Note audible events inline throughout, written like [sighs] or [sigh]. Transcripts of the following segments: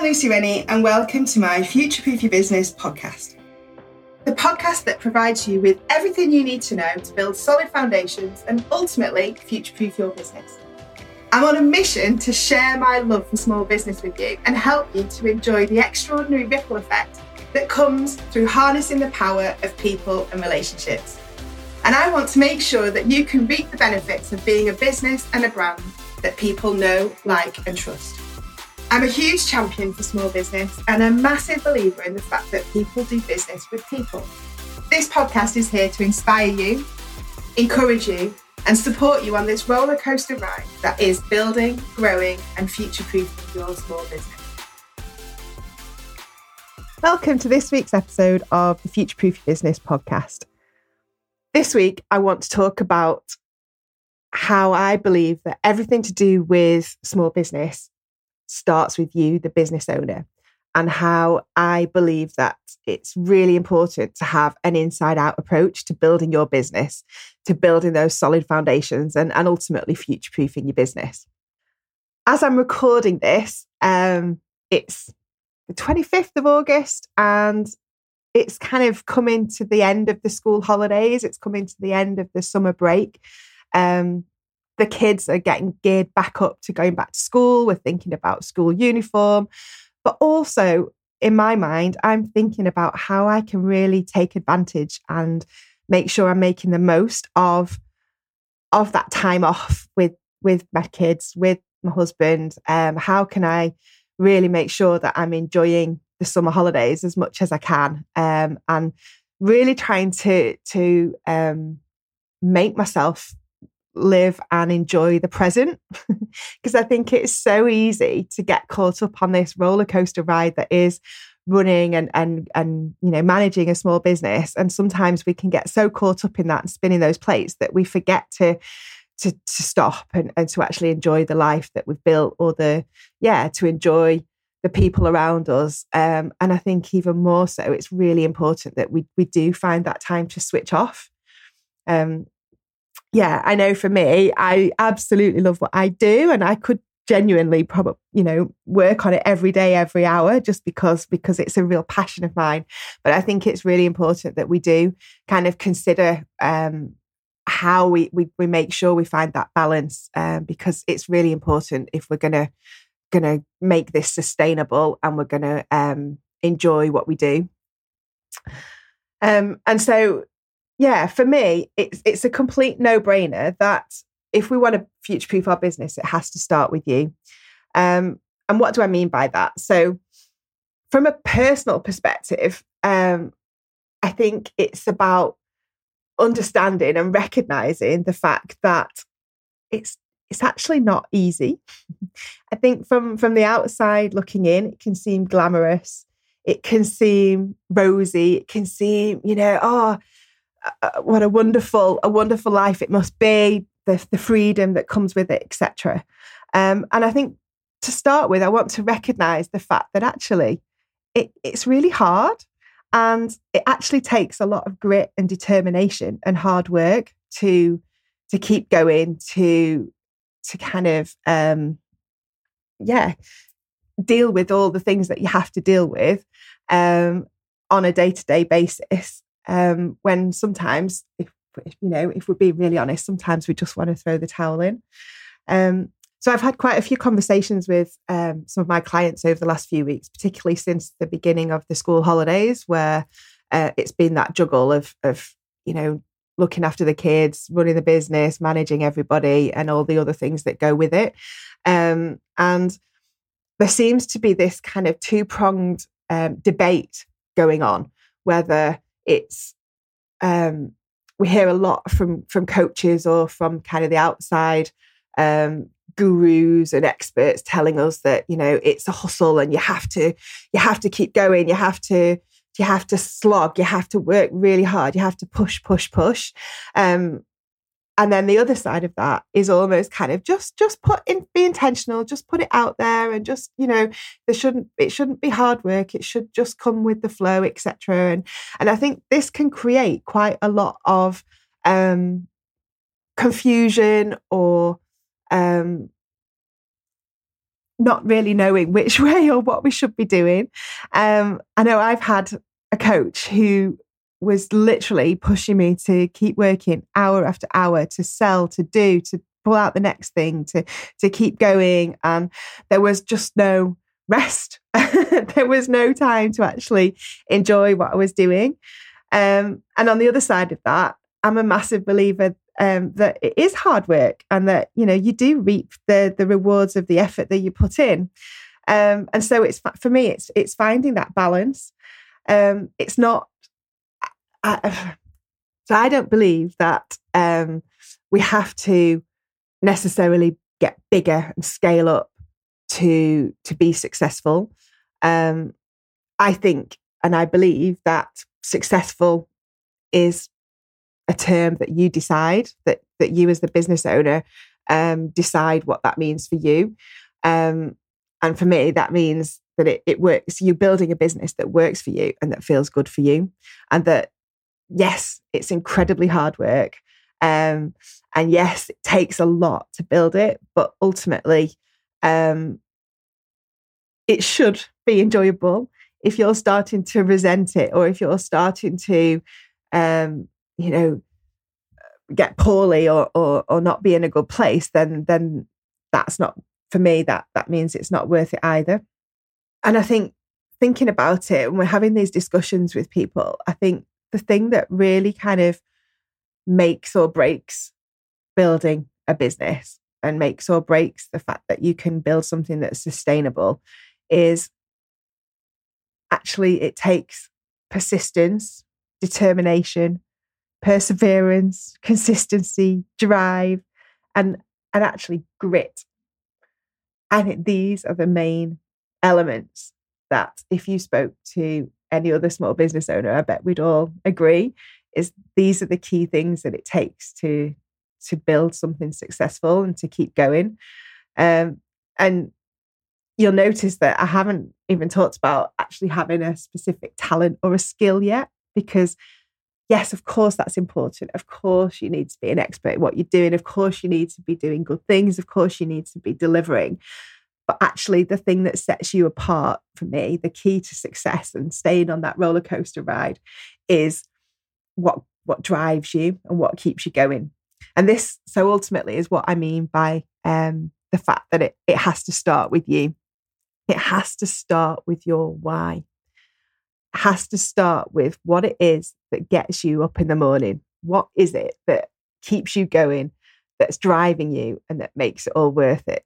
I'm Lucy Rennie, and welcome to my Future Proof Your Business podcast. The podcast that provides you with everything you need to know to build solid foundations and ultimately future proof your business. I'm on a mission to share my love for small business with you and help you to enjoy the extraordinary ripple effect that comes through harnessing the power of people and relationships. And I want to make sure that you can reap the benefits of being a business and a brand that people know, like, and trust. I'm a huge champion for small business and a massive believer in the fact that people do business with people. This podcast is here to inspire you, encourage you, and support you on this roller coaster ride that is building, growing, and future proofing your small business. Welcome to this week's episode of the Future Proof Business podcast. This week, I want to talk about how I believe that everything to do with small business starts with you, the business owner, and how I believe that it's really important to have an inside out approach to building your business, to building those solid foundations, and, and ultimately future proofing your business. As I'm recording this, um, it's the 25th of August, and it's kind of coming to the end of the school holidays. It's coming to the end of the summer break. Um, the kids are getting geared back up to going back to school. We're thinking about school uniform. But also, in my mind, I'm thinking about how I can really take advantage and make sure I'm making the most of of that time off with with my kids, with my husband. Um, how can I really make sure that I'm enjoying the summer holidays as much as I can, um, and really trying to to um, make myself live and enjoy the present. [laughs] Because I think it's so easy to get caught up on this roller coaster ride that is running and and and you know managing a small business and sometimes we can get so caught up in that and spinning those plates that we forget to to to stop and, and to actually enjoy the life that we've built or the yeah to enjoy the people around us. Um, and I think even more so it's really important that we we do find that time to switch off. Um, yeah, I know for me, I absolutely love what I do and I could genuinely probably, you know, work on it every day, every hour, just because because it's a real passion of mine. But I think it's really important that we do kind of consider um, how we, we we make sure we find that balance um, because it's really important if we're gonna gonna make this sustainable and we're gonna um, enjoy what we do. Um, and so yeah, for me, it's it's a complete no brainer that if we want to future proof our business, it has to start with you. Um, and what do I mean by that? So, from a personal perspective, um, I think it's about understanding and recognizing the fact that it's it's actually not easy. [laughs] I think from from the outside looking in, it can seem glamorous. It can seem rosy. It can seem, you know, oh, what a wonderful a wonderful life it must be the, the freedom that comes with it etc um, and i think to start with i want to recognize the fact that actually it, it's really hard and it actually takes a lot of grit and determination and hard work to to keep going to to kind of um yeah deal with all the things that you have to deal with um on a day-to-day basis um, when sometimes, if, if, you know, if we're being really honest, sometimes we just want to throw the towel in. Um, so I've had quite a few conversations with um, some of my clients over the last few weeks, particularly since the beginning of the school holidays, where uh, it's been that juggle of, of you know, looking after the kids, running the business, managing everybody, and all the other things that go with it. Um, and there seems to be this kind of two pronged um, debate going on whether it's um, we hear a lot from from coaches or from kind of the outside um, gurus and experts telling us that you know it's a hustle and you have to you have to keep going you have to you have to slog you have to work really hard you have to push push push. Um, and then the other side of that is almost kind of just just put in be intentional just put it out there and just you know there shouldn't it shouldn't be hard work it should just come with the flow etc and and i think this can create quite a lot of um confusion or um not really knowing which [laughs] way or what we should be doing. Um, I know I've had a coach who was literally pushing me to keep working hour after hour, to sell, to do, to pull out the next thing, to to keep going. And there was just no rest. [laughs] there was no time to actually enjoy what I was doing. Um, and on the other side of that, I'm a massive believer um, that it is hard work and that you know you do reap the the rewards of the effort that you put in. Um, and so it's for me, it's it's finding that balance. Um, it's not. I, [sighs] so I don't believe that um, we have to necessarily get bigger and scale up to to be successful. Um, I think and I believe that successful is a term that you decide that that you as the business owner um, decide what that means for you. Um, and for me, that means that it, it works. You're building a business that works for you and that feels good for you, and that yes, it's incredibly hard work. Um, and yes, it takes a lot to build it, but ultimately, um, it should be enjoyable. If you're starting to resent it, or if you're starting to, um, you know, get poorly or, or or not be in a good place, then then that's not for me. That that means it's not worth it either. And I think thinking about it, when we're having these discussions with people, I think the thing that really kind of makes or breaks building a business and makes or breaks the fact that you can build something that's sustainable is actually it takes persistence, determination, perseverance, consistency, drive, and and actually grit. I think these are the main elements that if you spoke to any other small business owner, I bet we'd all agree is these are the key things that it takes to to build something successful and to keep going. Um, and you'll notice that I haven't even talked about actually having a specific talent or a skill yet, because yes, of course, that's important. Of course, you need to be an expert in what you're doing. Of course, you need to be doing good things. Of course, you need to be delivering. But actually, the thing that sets you apart for me, the key to success and staying on that roller coaster ride is what what drives you and what keeps you going. And this, so ultimately, is what I mean by um, the fact that it, it has to start with you. It has to start with your why. It has to start with what it is that gets you up in the morning. What is it that keeps you going, that's driving you, and that makes it all worth it?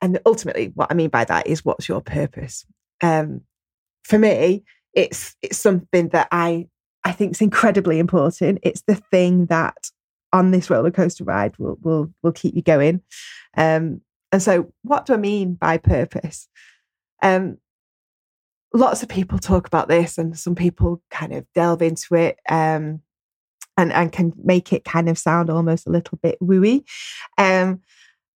And ultimately, what I mean by that is what's your purpose? Um, for me, it's it's something that I I think is incredibly important. It's the thing that on this roller coaster ride will will will keep you going. Um, and so, what do I mean by purpose? Um, lots of people talk about this, and some people kind of delve into it. Um, and, and can make it kind of sound almost a little bit wooey. Um,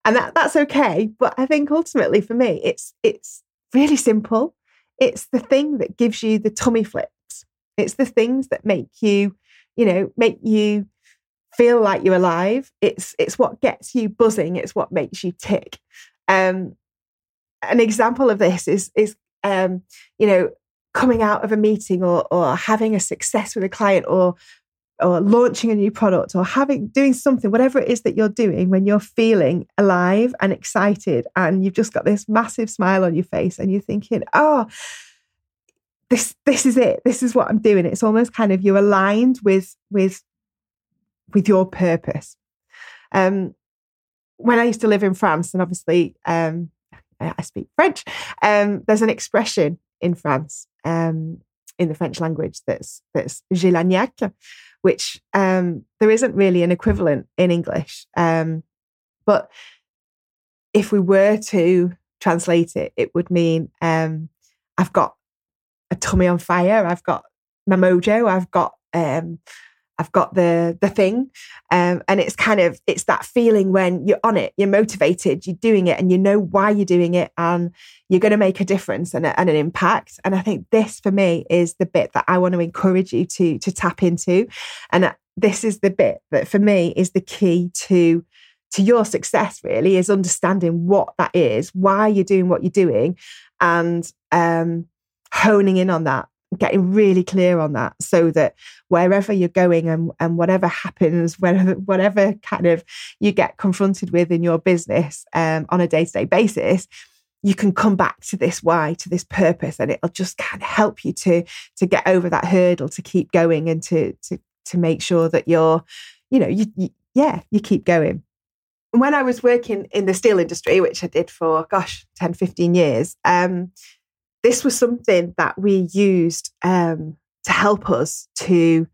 and that, that's okay. But I think ultimately for me, it's it's really simple. It's the thing that gives you the tummy flips. It's the things that make you, you know, make you feel like you're alive. It's it's what gets you buzzing. It's what makes you tick. Um, an example of this is is um, you know coming out of a meeting or or having a success with a client or or launching a new product or having doing something whatever it is that you're doing when you're feeling alive and excited and you've just got this massive smile on your face and you're thinking oh this this is it. This is what i'm doing. It's almost kind of you're aligned with with with your purpose. Um, when I used to live in France, and obviously um, I speak French, um, there's an expression in France um, in the French language that's that's niaque, which um, there isn't really an equivalent in English. Um, but if we were to translate it, it would mean I've got a tummy on fire. I've got my mojo. I've got um, I've got the the thing, um, and it's kind of it's that feeling when you're on it, you're motivated, you're doing it, and you know why you're doing it, and you're going to make a difference and, a, and an impact. And I think this for me is the bit that I want to encourage you to to tap into, and this is the bit that for me is the key to to your success really is understanding what that is, why you're doing what you're doing, and um, honing in on that, getting really clear on that, so that wherever you're going and, and whatever happens, [laughs] whatever whatever kind of you get confronted with in your business um, on a day to day basis, you can come back to this why to this purpose and it'll just kind of help you to to get over that hurdle to keep going and to to to make sure that you're you know you, you yeah you keep going. When i was working in the steel industry which i did for gosh 10 15 years um this was something that we used um to help us to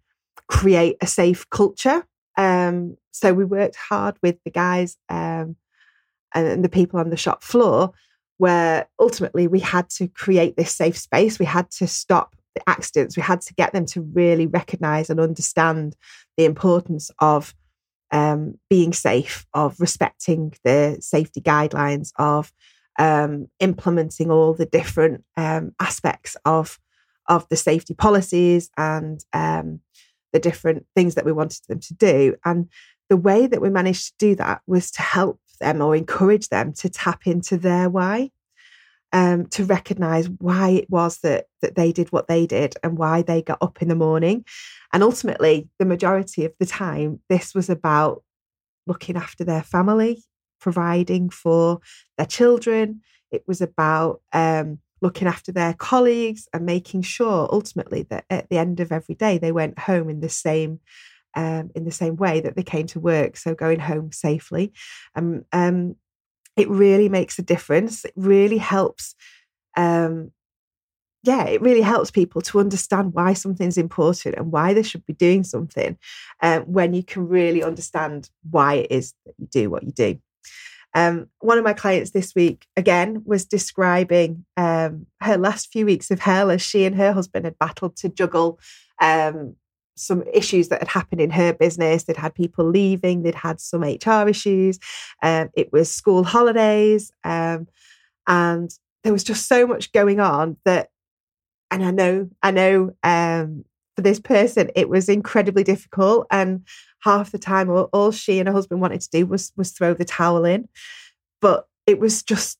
create a safe culture um so we worked hard with the guys um and the people on the shop floor where ultimately we had to create this safe space. We had to stop the accidents. We had to get them to really recognize and understand the importance of um, being safe, of respecting the safety guidelines, of um, implementing all the different um, aspects of of the safety policies and um, the different things that we wanted them to do. And the way that we managed to do that was to help them or encourage them to tap into their why, um, to recognize why it was that that they did what they did and why they got up in the morning. And ultimately, the majority of the time, this was about looking after their family, providing for their children. It was about um, looking after their colleagues and making sure ultimately that at the end of every day they went home in the same um, in the same way that they came to work. So going home safely. Um, um, it really makes a difference. It really helps. Um, yeah, it really helps people to understand why something's important and why they should be doing something um, when you can really understand why it is that you do what you do. Um, one of my clients this week, again, was describing um, her last few weeks of hell as she and her husband had battled to juggle um, some issues that had happened in her business. They'd had people leaving, they'd had some HR issues. Um, it was school holidays. Um, and there was just so much going on that, and I know, I know um, for this person, it was incredibly difficult. And half the time, all, all she and her husband wanted to do was, was throw the towel in. But it was just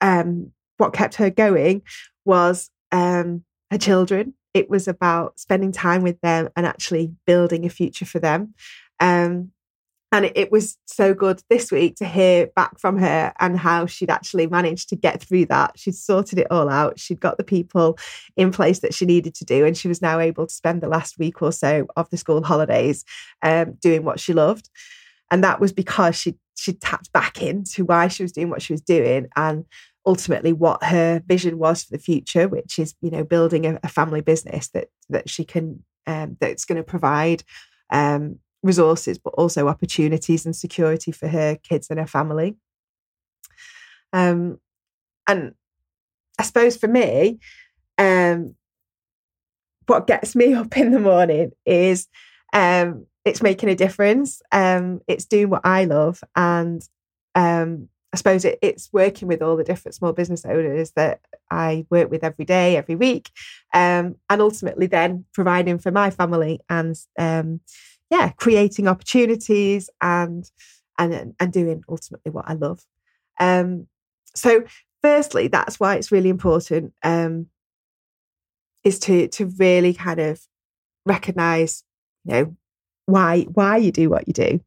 um, what kept her going was um, her children it was about spending time with them and actually building a future for them. Um, and it, was so good this week to hear back from her and how she'd actually managed to get through that. She'd sorted it all out. She'd got the people in place that she needed to do. And she was now able to spend the last week or so of the school holidays um, doing what she loved. And that was because she she tapped back into why she was doing what she was doing and ultimately what her vision was for the future, which is you know building a, a family business that that she can um, that's going to provide um, resources, but also opportunities and security for her kids and her family. Um, and I suppose for me, um, what gets me [laughs] up in the morning is um, it's making a difference. Um, it's doing what I love, and um, I suppose it, it's working with all the different small business owners that I work with every day, every week, um, and ultimately then providing for my family and yeah, creating opportunities and and and doing ultimately what I love. Um, so, firstly, that's why it's really important um, is to to really kind of recognize, you know, why why you do what you do.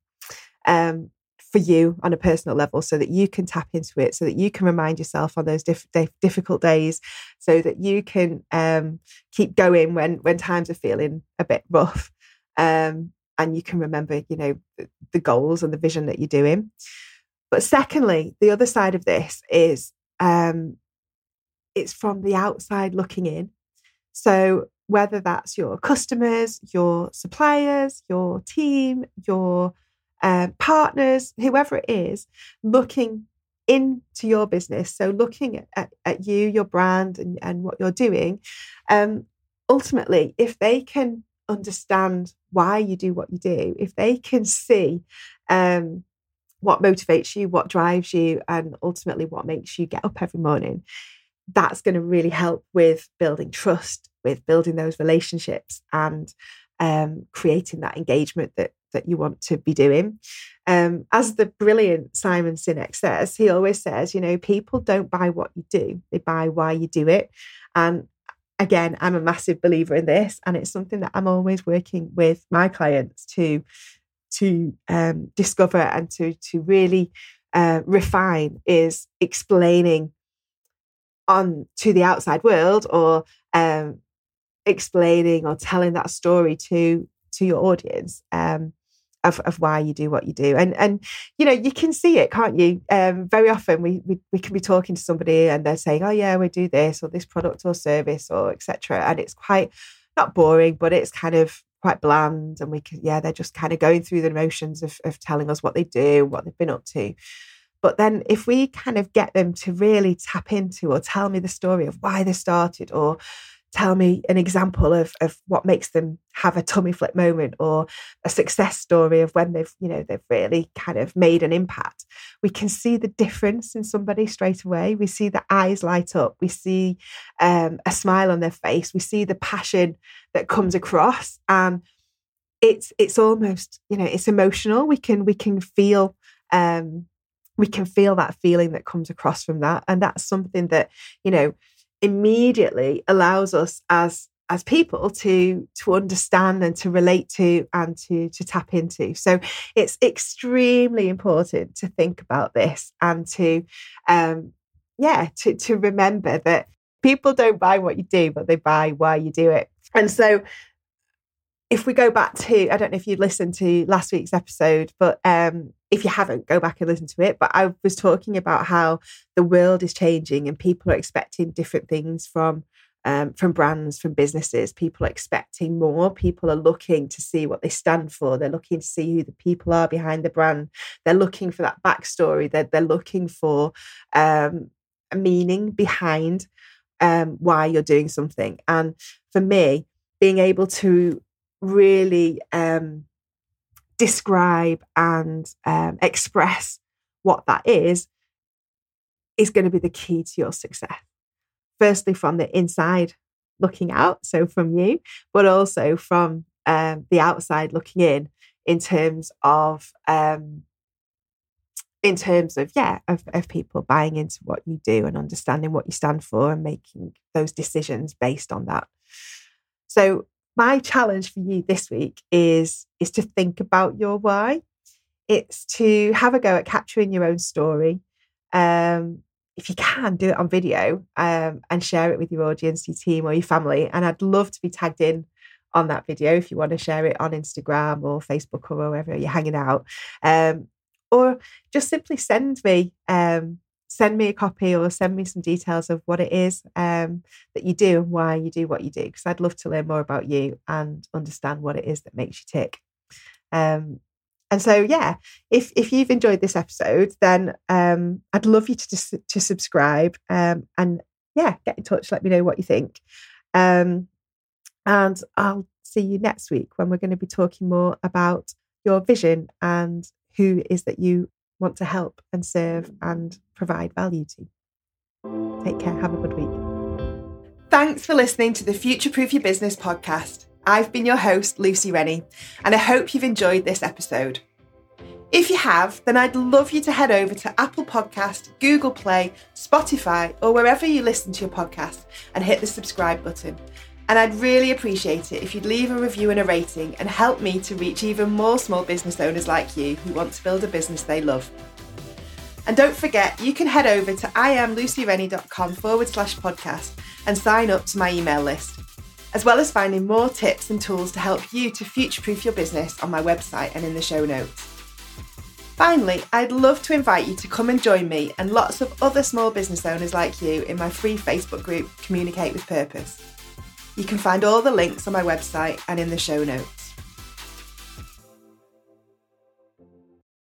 Um, for you on a personal level so that you can tap into it so that you can remind yourself on those diff- difficult days so that you can um, keep going when when times are feeling a bit rough um, and you can remember you know the, goals and the vision that you're doing but secondly the other side of this is um, it's from the outside looking in so whether that's your customers your suppliers your team your uh, partners, whoever it is, looking into your business. So looking at, at, at you, your brand, and, and what you're doing. Um, ultimately, if they can understand why you do what you do, if they can see um, what motivates you, what drives you, and ultimately what makes you get up every morning, that's going to really help with building trust, with building those relationships, and um, creating that engagement that that you want to be doing. Um, as the brilliant Simon Sinek says, he always says, you know, people don't buy what you do, they buy why you do it. And again, I'm a massive believer in this, and it's something that I'm always working with my clients to to um, discover and to to really uh, refine is explaining on to the outside world or um, explaining or telling that story to to your audience. Um, of, of why you do what you do. And and you know you can see it can't you? Um, very often we, we we can be talking to somebody and they're saying oh yeah we do this or this product or service or etc and it's quite not boring but it's kind of quite bland and we can yeah they're just kind of going through the motions of, of telling us what they do what they've been up to. But then if we kind of get them to really tap into or tell me the story of why they started or tell me an example of, of what makes them have a tummy flip moment or a success story of when they've you know they've really kind of made an impact. We can see the difference in somebody straight away. We see the eyes light up. We see um, a smile on their face. We see the passion that comes across. And it's it's almost you know it's emotional. We can we can feel um we can feel that feeling that comes across from that. And that's something that you know immediately allows us as as people to to understand and to relate to and to to tap into. So it's extremely important to think about this and to um yeah to to remember that people don't buy what you do but they buy why you do it. And so if we go back to, I don't know if you listened to last week's episode, but um, if you haven't, go back and listen to it. But I was talking about how the world is changing and people are expecting different things from um, from brands, from businesses. People are expecting more. People are looking to see what they stand for. They're looking to see who the people are behind the brand. They're looking for that backstory. They're, they're looking for um, a meaning behind um, why you're doing something. And for me, being able to really um, describe and um, express what that is is going to be the key to your success. Firstly, from the inside looking out, so from you, but also from um, the outside looking in, in terms of um, in terms of yeah of, of people buying into what you do and understanding what you stand for and making those decisions based on that so my challenge for you this week is is to think about your why. It's to have a go at capturing your own story. Um, if you can, do it on video um, and share it with your audience, your team, or your family. And I'd love to be tagged in on that video if you want to share it on Instagram or Facebook or wherever you're hanging out. Um, or just simply send me um, send me a copy or send me some details of what it is um, that you do and why you do what you do, because I'd love to learn more about you and understand what it is that makes you tick. Um, and so, yeah, if if you've enjoyed this episode, then um, I'd love you to to subscribe um, and yeah, get in touch. Let me know what you think. Um, and I'll see you next week when we're going to be talking more about your vision and who is that you want to help and serve mm. and provide value to. Take care. Have a good week. Thanks for listening to the Future Proof Your Business podcast. I've been your host, Lucy Rennie, and I hope you've enjoyed this episode. If you have, then I'd love you to head over to Apple Podcast, Google Play, Spotify, or wherever you listen to your podcast and hit the subscribe button and I'd really appreciate it if you'd leave a review and a rating and help me to reach even more small business owners like you who want to build a business they love. And don't forget, you can head over to iamlucyrennie.com forward slash podcast and sign up to my email list, as well as finding more tips and tools to help you to future proof your business on my website and in the show notes. Finally, I'd love to invite you to come and join me and lots of other small business owners like you in my free Facebook group, Communicate with Purpose. You can find all the links on my website and in the show notes.